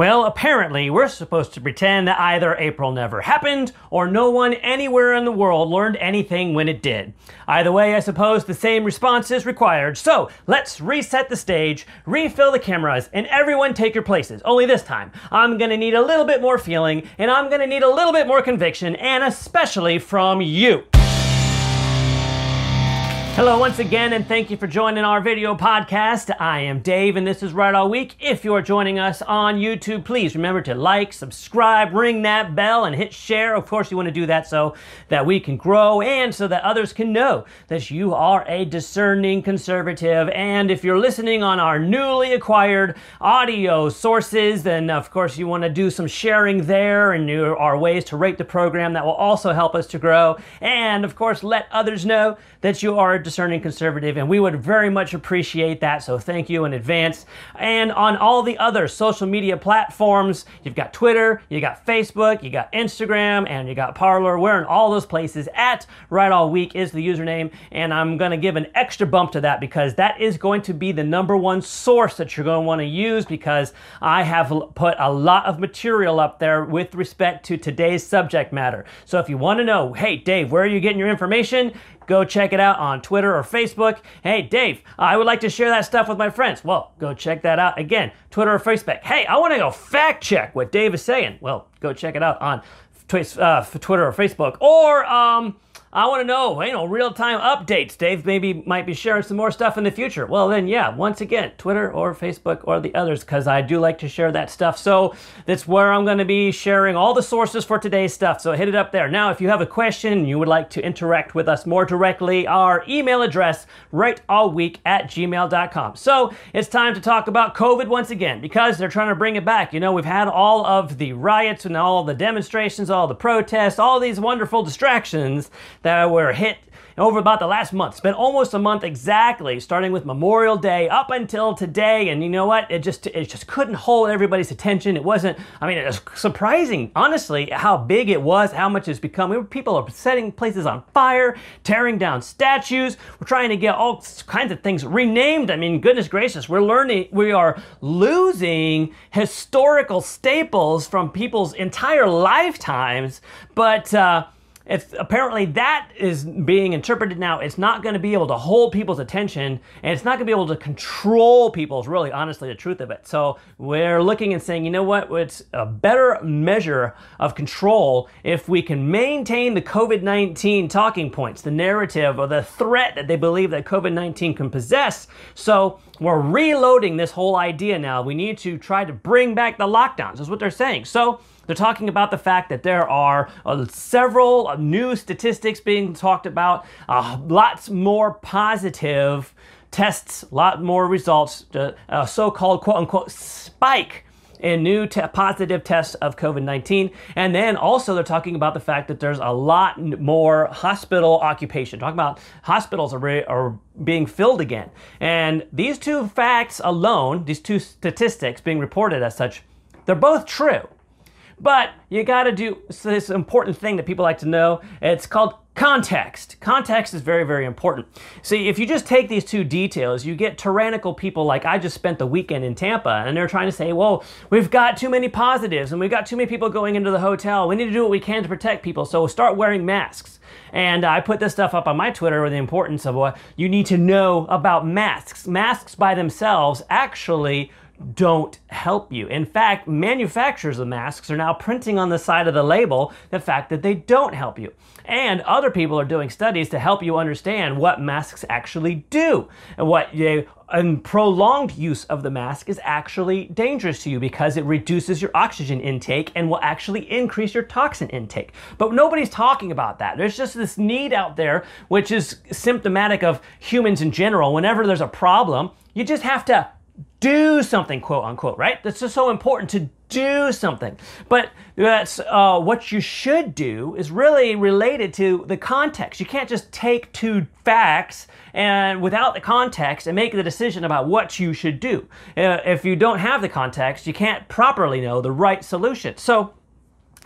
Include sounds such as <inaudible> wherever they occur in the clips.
Well, apparently, we're supposed to pretend that either April never happened or no one anywhere in the world learned anything when it did. Either way, I suppose the same response is required. So let's reset the stage, refill the cameras, and everyone take your places. Only this time, I'm gonna need a little bit more feeling, and I'm gonna need a little bit more conviction, and especially from you. Hello, once again, and thank you for joining our video podcast. I am Dave, and this is Right All Week. If you're joining us on YouTube, please remember to like, subscribe, ring that bell, and hit share. Of course, you want to do that so that we can grow and so that others can know that you are a discerning conservative. And if you're listening on our newly acquired audio sources, then of course you want to do some sharing there, and there are ways to rate the program that will also help us to grow. And of course, let others know that you are a discerning conservative, and we would very much appreciate that. So thank you in advance. And on all the other social media platforms, you've got Twitter, you got Facebook, you got Instagram, and you got Parler. We're in all those places. At Right All Week is the username, and I'm going to give an extra bump to that because that is going to be the number one source that you're going to want to use because I have put a lot of material up there with respect to today's subject matter. So if you want to know, hey, Dave, where are you getting your information? Go check it out on Twitter or Facebook. Hey, Dave, I would like to share that stuff with my friends. Well, go check that out again, Twitter or Facebook. Hey, I want to go fact check what Dave is saying. Well, go check it out on uh, Twitter or Facebook. Or, um, I want to know, you know, real time updates. Dave maybe might be sharing some more stuff in the future. Well, then, yeah, once again, Twitter or Facebook or the others, because I do like to share that stuff. So that's where I'm going to be sharing all the sources for today's stuff. So hit it up there. Now, if you have a question you would like to interact with us more directly, our email address, rightallweek at gmail.com. So it's time to talk about COVID once again, because they're trying to bring it back. You know, we've had all of the riots and all the demonstrations, all the protests, all these wonderful distractions that were hit over about the last month. It's been almost a month exactly, starting with Memorial Day up until today. And you know what? It just it just couldn't hold everybody's attention. It wasn't. I mean, it was surprising, honestly, how big it was, how much it's become. People are setting places on fire, tearing down statues. We're trying to get all kinds of things renamed. I mean, goodness gracious, we're learning. We are losing historical staples from people's entire lifetimes, but. Uh, apparently that is being interpreted now. It's not going to be able to hold people's attention, and it's not going to be able to control people's really, honestly, the truth of it. So we're looking and saying, you know what? It's a better measure of control if we can maintain the COVID 19 talking points, the narrative, or the threat that they believe that COVID 19 can possess. So we're reloading this whole idea now. We need to try to bring back the lockdowns, is what they're saying. So they're talking about the fact that there are uh, several new statistics being talked about, uh, lots more positive tests, a lot more results, uh, a so called quote unquote spike in new te- positive tests of COVID 19. And then also, they're talking about the fact that there's a lot more hospital occupation. Talking about hospitals are, re- are being filled again. And these two facts alone, these two statistics being reported as such, they're both true. But you got to do this important thing that people like to know. It's called context. Context is very, very important. See, if you just take these two details, you get tyrannical people like I just spent the weekend in Tampa, and they're trying to say, well, we've got too many positives, and we've got too many people going into the hotel. We need to do what we can to protect people, so start wearing masks. And I put this stuff up on my Twitter with the importance of what you need to know about masks. Masks by themselves actually don't help you. In fact, manufacturers of masks are now printing on the side of the label the fact that they don't help you. And other people are doing studies to help you understand what masks actually do and what they and prolonged use of the mask is actually dangerous to you because it reduces your oxygen intake and will actually increase your toxin intake. But nobody's talking about that. There's just this need out there, which is symptomatic of humans in general. Whenever there's a problem, you just have to do something, quote unquote, right? That's just so important to do something. But that's uh, what you should do is really related to the context. You can't just take two facts and without the context and make the decision about what you should do. Uh, if you don't have the context, you can't properly know the right solution. So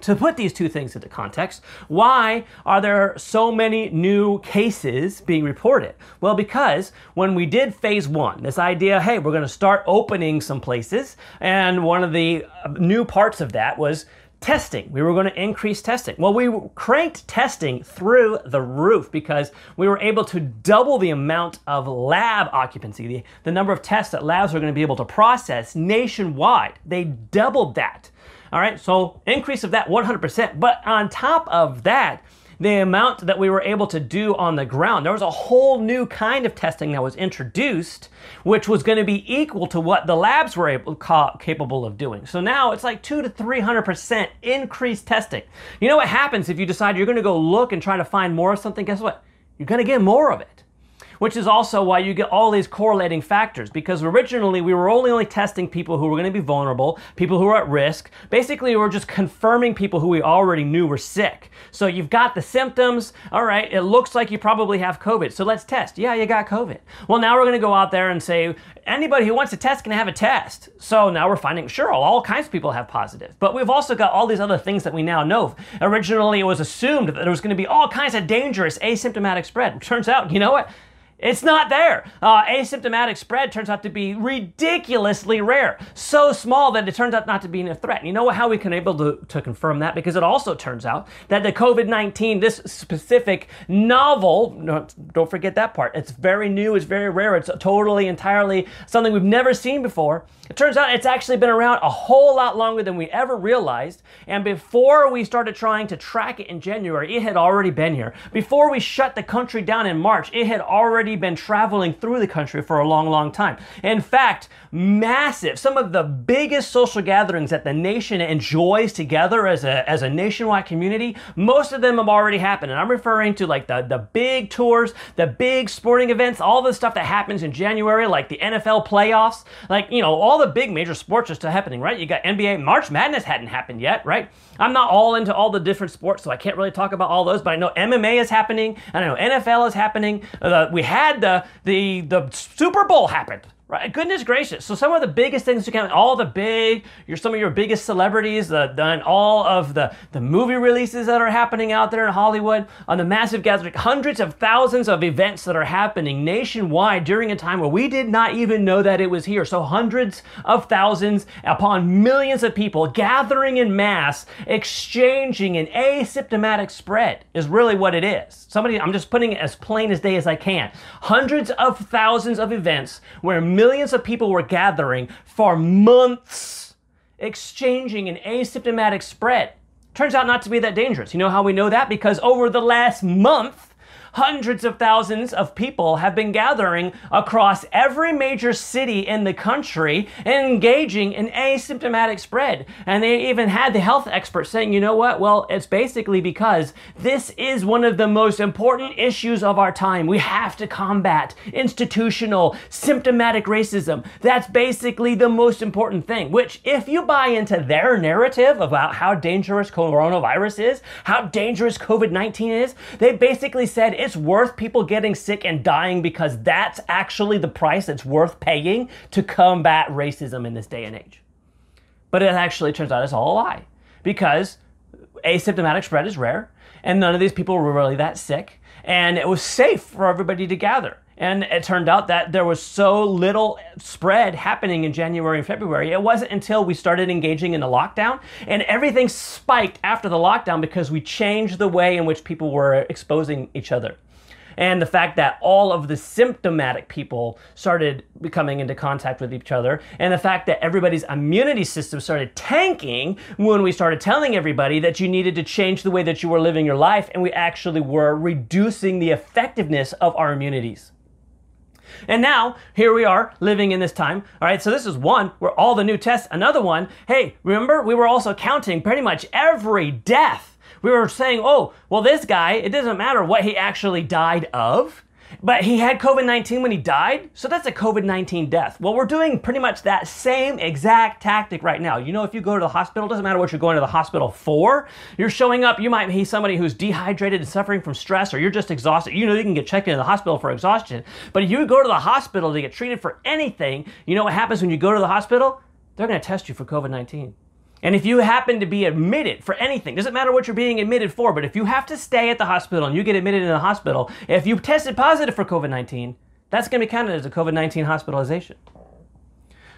to put these two things into context, why are there so many new cases being reported? Well, because when we did phase one, this idea, hey, we're going to start opening some places, and one of the uh, new parts of that was testing. We were going to increase testing. Well, we cranked testing through the roof because we were able to double the amount of lab occupancy, the, the number of tests that labs are going to be able to process nationwide. They doubled that. All right, so increase of that 100%. But on top of that, the amount that we were able to do on the ground. There was a whole new kind of testing that was introduced, which was going to be equal to what the labs were able, ca- capable of doing. So now it's like two to three hundred percent increased testing. You know what happens if you decide you're going to go look and try to find more of something? Guess what? You're going to get more of it which is also why you get all these correlating factors because originally we were only only testing people who were going to be vulnerable, people who were at risk. Basically, we were just confirming people who we already knew were sick. So you've got the symptoms. All right, it looks like you probably have COVID. So let's test. Yeah, you got COVID. Well, now we're going to go out there and say anybody who wants a test can have a test. So now we're finding sure all kinds of people have positive. But we've also got all these other things that we now know. Originally, it was assumed that there was going to be all kinds of dangerous asymptomatic spread. Turns out, you know what? It's not there. Uh, asymptomatic spread turns out to be ridiculously rare, so small that it turns out not to be a threat. And you know how we can able to, to confirm that? Because it also turns out that the COVID-19, this specific novel, no, don't forget that part. It's very new. It's very rare. It's totally, entirely something we've never seen before. It turns out it's actually been around a whole lot longer than we ever realized. And before we started trying to track it in January, it had already been here. Before we shut the country down in March, it had already been traveling through the country for a long, long time. In fact, massive, some of the biggest social gatherings that the nation enjoys together as a, as a nationwide community, most of them have already happened. And I'm referring to like the, the big tours, the big sporting events, all the stuff that happens in January, like the NFL playoffs, like, you know, all the big major sports are still happening, right? You got NBA, March Madness hadn't happened yet, right? I'm not all into all the different sports, so I can't really talk about all those, but I know MMA is happening, I know NFL is happening. Uh, we had the, the, the Super Bowl happened, Right? Goodness gracious. So some of the biggest things you can, all the big, your some of your biggest celebrities, the, all of the, the movie releases that are happening out there in Hollywood, on the massive gathering, hundreds of thousands of events that are happening nationwide during a time where we did not even know that it was here. So hundreds of thousands upon millions of people gathering in mass, exchanging an asymptomatic spread is really what it is. Somebody, I'm just putting it as plain as day as I can. Hundreds of thousands of events where millions of people were gathering for months, exchanging an asymptomatic spread. Turns out not to be that dangerous. You know how we know that? Because over the last month, hundreds of thousands of people have been gathering across every major city in the country engaging in asymptomatic spread. And they even had the health experts saying, you know what? Well, it's basically because this is one of the most important issues of our time. We have to combat institutional symptomatic racism. That's basically the most important thing, which, if you buy into their narrative about how dangerous coronavirus is, how dangerous COVID 19 is, they basically said it's worth people getting sick and dying because that's actually the price it's worth paying to combat racism in this day and age. But it actually turns out it's all a lie because asymptomatic spread is rare and none of these people were really that sick and it was safe for everybody to gather. And it turned out that there was so little spread happening in January and February. It wasn't until we started engaging in the lockdown and everything spiked after the lockdown because we changed the way in which people were exposing each other and the fact that all of the symptomatic people started coming into contact with each other, and the fact that everybody's immunity system started tanking when we started telling everybody that you needed to change the way that you were living your life, and we actually were reducing the effectiveness of our immunities. And now, here we are living in this time. All right, so this is one where all the new tests, another one. Hey, remember, we were also counting pretty much every death we were saying, oh, well, this guy, it doesn't matter what he actually died of, but he had COVID 19 when he died, so that's a COVID 19 death. Well, we're doing pretty much that same exact tactic right now. You know, if you go to the hospital, doesn't matter what you're going to the hospital for, you're showing up, you might be somebody who's dehydrated and suffering from stress, or you're just exhausted. You know, you can get checked into the hospital for exhaustion, but if you go to the hospital to get treated for anything, you know what happens when you go to the hospital? They're gonna test you for COVID 19. And if you happen to be admitted for anything, doesn't matter what you're being admitted for, but if you have to stay at the hospital and you get admitted in the hospital, if you tested positive for COVID 19, that's going to be counted as a COVID 19 hospitalization.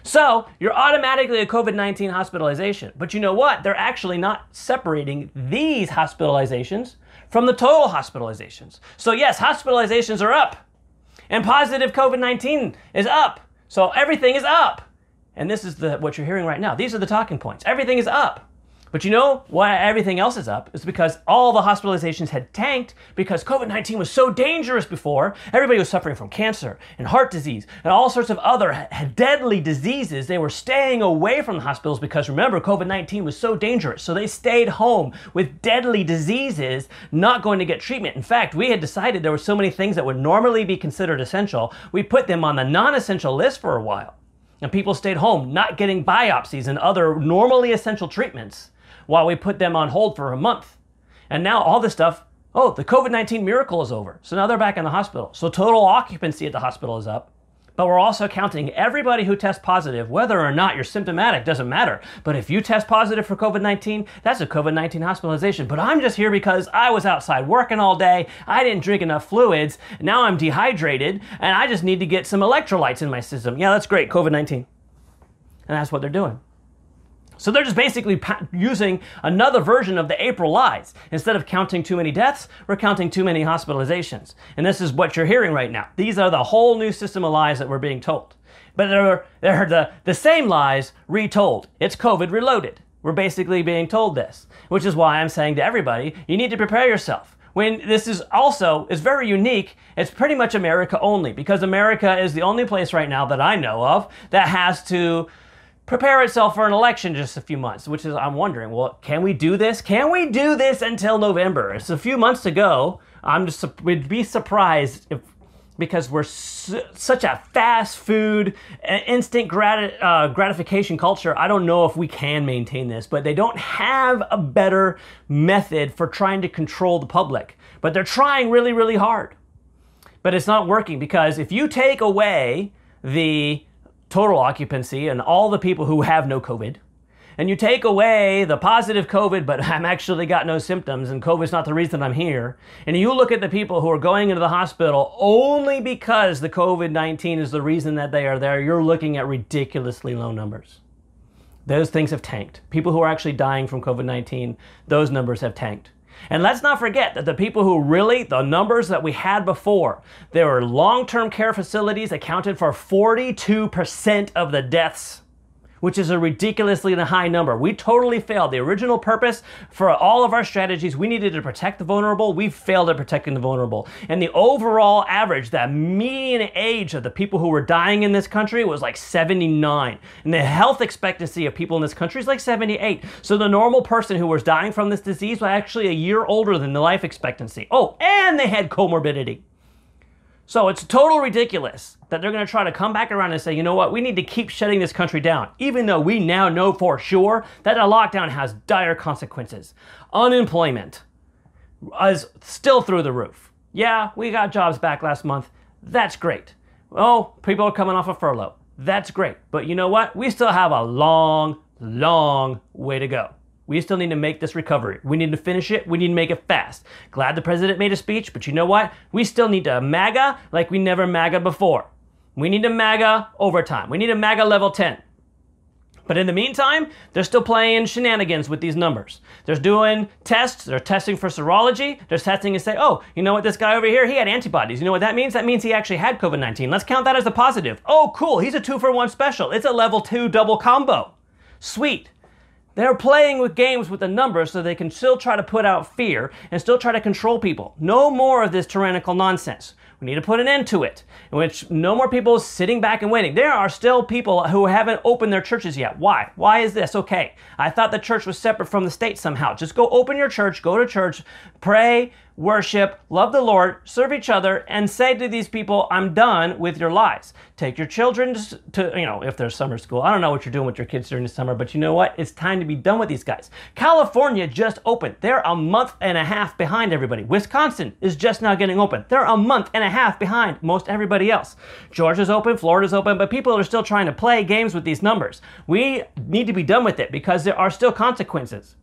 So you're automatically a COVID 19 hospitalization. But you know what? They're actually not separating these hospitalizations from the total hospitalizations. So, yes, hospitalizations are up, and positive COVID 19 is up. So everything is up. And this is the, what you're hearing right now. These are the talking points. Everything is up. But you know why everything else is up? It's because all the hospitalizations had tanked because COVID 19 was so dangerous before. Everybody was suffering from cancer and heart disease and all sorts of other deadly diseases. They were staying away from the hospitals because remember, COVID 19 was so dangerous. So they stayed home with deadly diseases, not going to get treatment. In fact, we had decided there were so many things that would normally be considered essential, we put them on the non essential list for a while. And people stayed home, not getting biopsies and other normally essential treatments while we put them on hold for a month. And now all this stuff, oh, the COVID 19 miracle is over. So now they're back in the hospital. So total occupancy at the hospital is up. But we're also counting everybody who tests positive, whether or not you're symptomatic, doesn't matter. But if you test positive for COVID 19, that's a COVID 19 hospitalization. But I'm just here because I was outside working all day, I didn't drink enough fluids, now I'm dehydrated, and I just need to get some electrolytes in my system. Yeah, that's great, COVID 19. And that's what they're doing. So they're just basically using another version of the April lies. Instead of counting too many deaths, we're counting too many hospitalizations. And this is what you're hearing right now. These are the whole new system of lies that we're being told. But they're, they're the, the same lies retold. It's COVID reloaded. We're basically being told this, which is why I'm saying to everybody, you need to prepare yourself when this is also is very unique it's pretty much america only because america is the only place right now that i know of that has to prepare itself for an election just a few months, which is, I'm wondering, well, can we do this? Can we do this until November? It's a few months to go. I'm just, we'd be surprised if, because we're su- such a fast food, instant grat- uh, gratification culture. I don't know if we can maintain this, but they don't have a better method for trying to control the public. But they're trying really, really hard. But it's not working because if you take away the total occupancy and all the people who have no COVID, and you take away the positive COVID, but <laughs> I'm actually got no symptoms and COVID's not the reason I'm here, and you look at the people who are going into the hospital only because the COVID 19 is the reason that they are there, you're looking at ridiculously low numbers. Those things have tanked. People who are actually dying from COVID 19, those numbers have tanked. And let's not forget that the people who really, the numbers that we had before, there were long term care facilities accounted for 42% of the deaths which is a ridiculously high number. We totally failed. The original purpose for all of our strategies, we needed to protect the vulnerable. We failed at protecting the vulnerable. And the overall average, that median age of the people who were dying in this country was like 79. And the health expectancy of people in this country is like 78. So the normal person who was dying from this disease was actually a year older than the life expectancy. Oh, and they had comorbidity. So it's total ridiculous that they're going to try to come back around and say, you know what, we need to keep shutting this country down, even though we now know for sure that a lockdown has dire consequences. Unemployment is still through the roof. Yeah, we got jobs back last month. That's great. Oh, people are coming off a furlough. That's great. But you know what? We still have a long, long way to go. We still need to make this recovery. We need to finish it. We need to make it fast. Glad the president made a speech, but you know what? We still need to MAGA like we never MAGA before. We need to MAGA overtime. We need a MAGA level 10. But in the meantime, they're still playing shenanigans with these numbers. They're doing tests, they're testing for serology, they're testing and say, oh, you know what, this guy over here, he had antibodies. You know what that means? That means he actually had COVID 19. Let's count that as a positive. Oh, cool, he's a two for one special. It's a level two double combo. Sweet. They're playing with games with the numbers so they can still try to put out fear and still try to control people. No more of this tyrannical nonsense. We need to put an end to it. In which no more people sitting back and waiting. There are still people who haven't opened their churches yet. Why? Why is this? Okay. I thought the church was separate from the state somehow. Just go open your church, go to church, pray, worship, love the Lord, serve each other, and say to these people, I'm done with your lies. Take your children to, you know, if there's summer school. I don't know what you're doing with your kids during the summer, but you know what? It's time to be done with these guys. California just opened. They're a month and a half behind everybody. Wisconsin is just now getting open. They're a month and a half behind most everybody else. Georgia's open, Florida's open, but people are still trying to play games with these numbers. We need to be done with it because there are still consequences.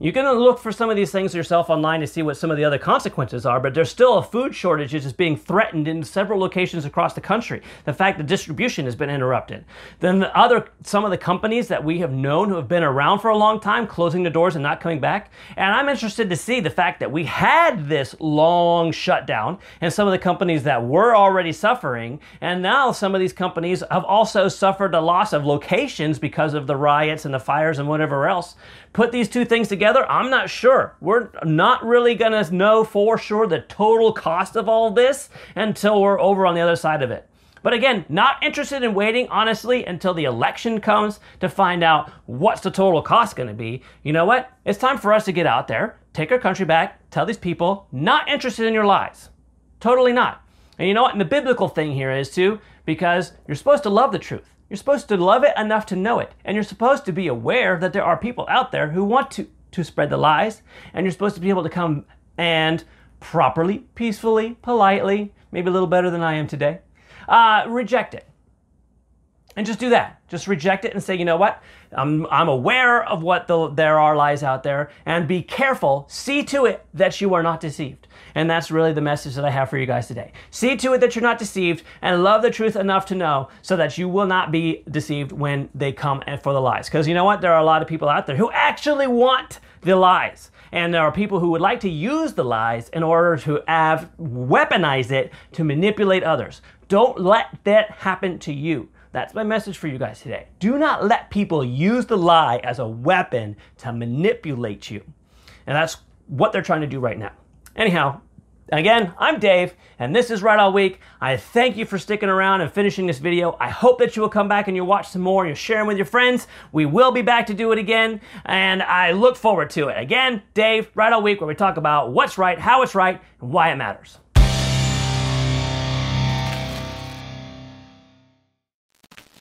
You can look for some of these things yourself online to see what some of the other consequences are, but there's still a food shortage that is being threatened in several locations across the country. The fact that distribution has been interrupted. Then the other some of the companies that we have known who have been around for a long time closing the doors and not coming back. And I'm interested to see the fact that we had this long shutdown and some of the companies that were already suffering, and now some of these companies have also suffered a loss of locations because of the riots and the fires and whatever else. Put these two things together together? I'm not sure. We're not really going to know for sure the total cost of all this until we're over on the other side of it. But again, not interested in waiting, honestly, until the election comes to find out what's the total cost going to be. You know what? It's time for us to get out there, take our country back, tell these people, not interested in your lies. Totally not. And you know what? And the biblical thing here is too, because you're supposed to love the truth. You're supposed to love it enough to know it. And you're supposed to be aware that there are people out there who want to to spread the lies, and you're supposed to be able to come and properly, peacefully, politely, maybe a little better than I am today, uh, reject it. And just do that. Just reject it and say, you know what? I'm, I'm aware of what the, there are lies out there, and be careful. See to it that you are not deceived. And that's really the message that I have for you guys today. See to it that you're not deceived and love the truth enough to know so that you will not be deceived when they come for the lies. Because you know what? There are a lot of people out there who actually want the lies. And there are people who would like to use the lies in order to have weaponize it to manipulate others. Don't let that happen to you. That's my message for you guys today. Do not let people use the lie as a weapon to manipulate you. And that's what they're trying to do right now. Anyhow, Again, I'm Dave, and this is Right All Week. I thank you for sticking around and finishing this video. I hope that you will come back and you'll watch some more and you'll share them with your friends. We will be back to do it again, and I look forward to it. Again, Dave, Right All Week, where we talk about what's right, how it's right, and why it matters.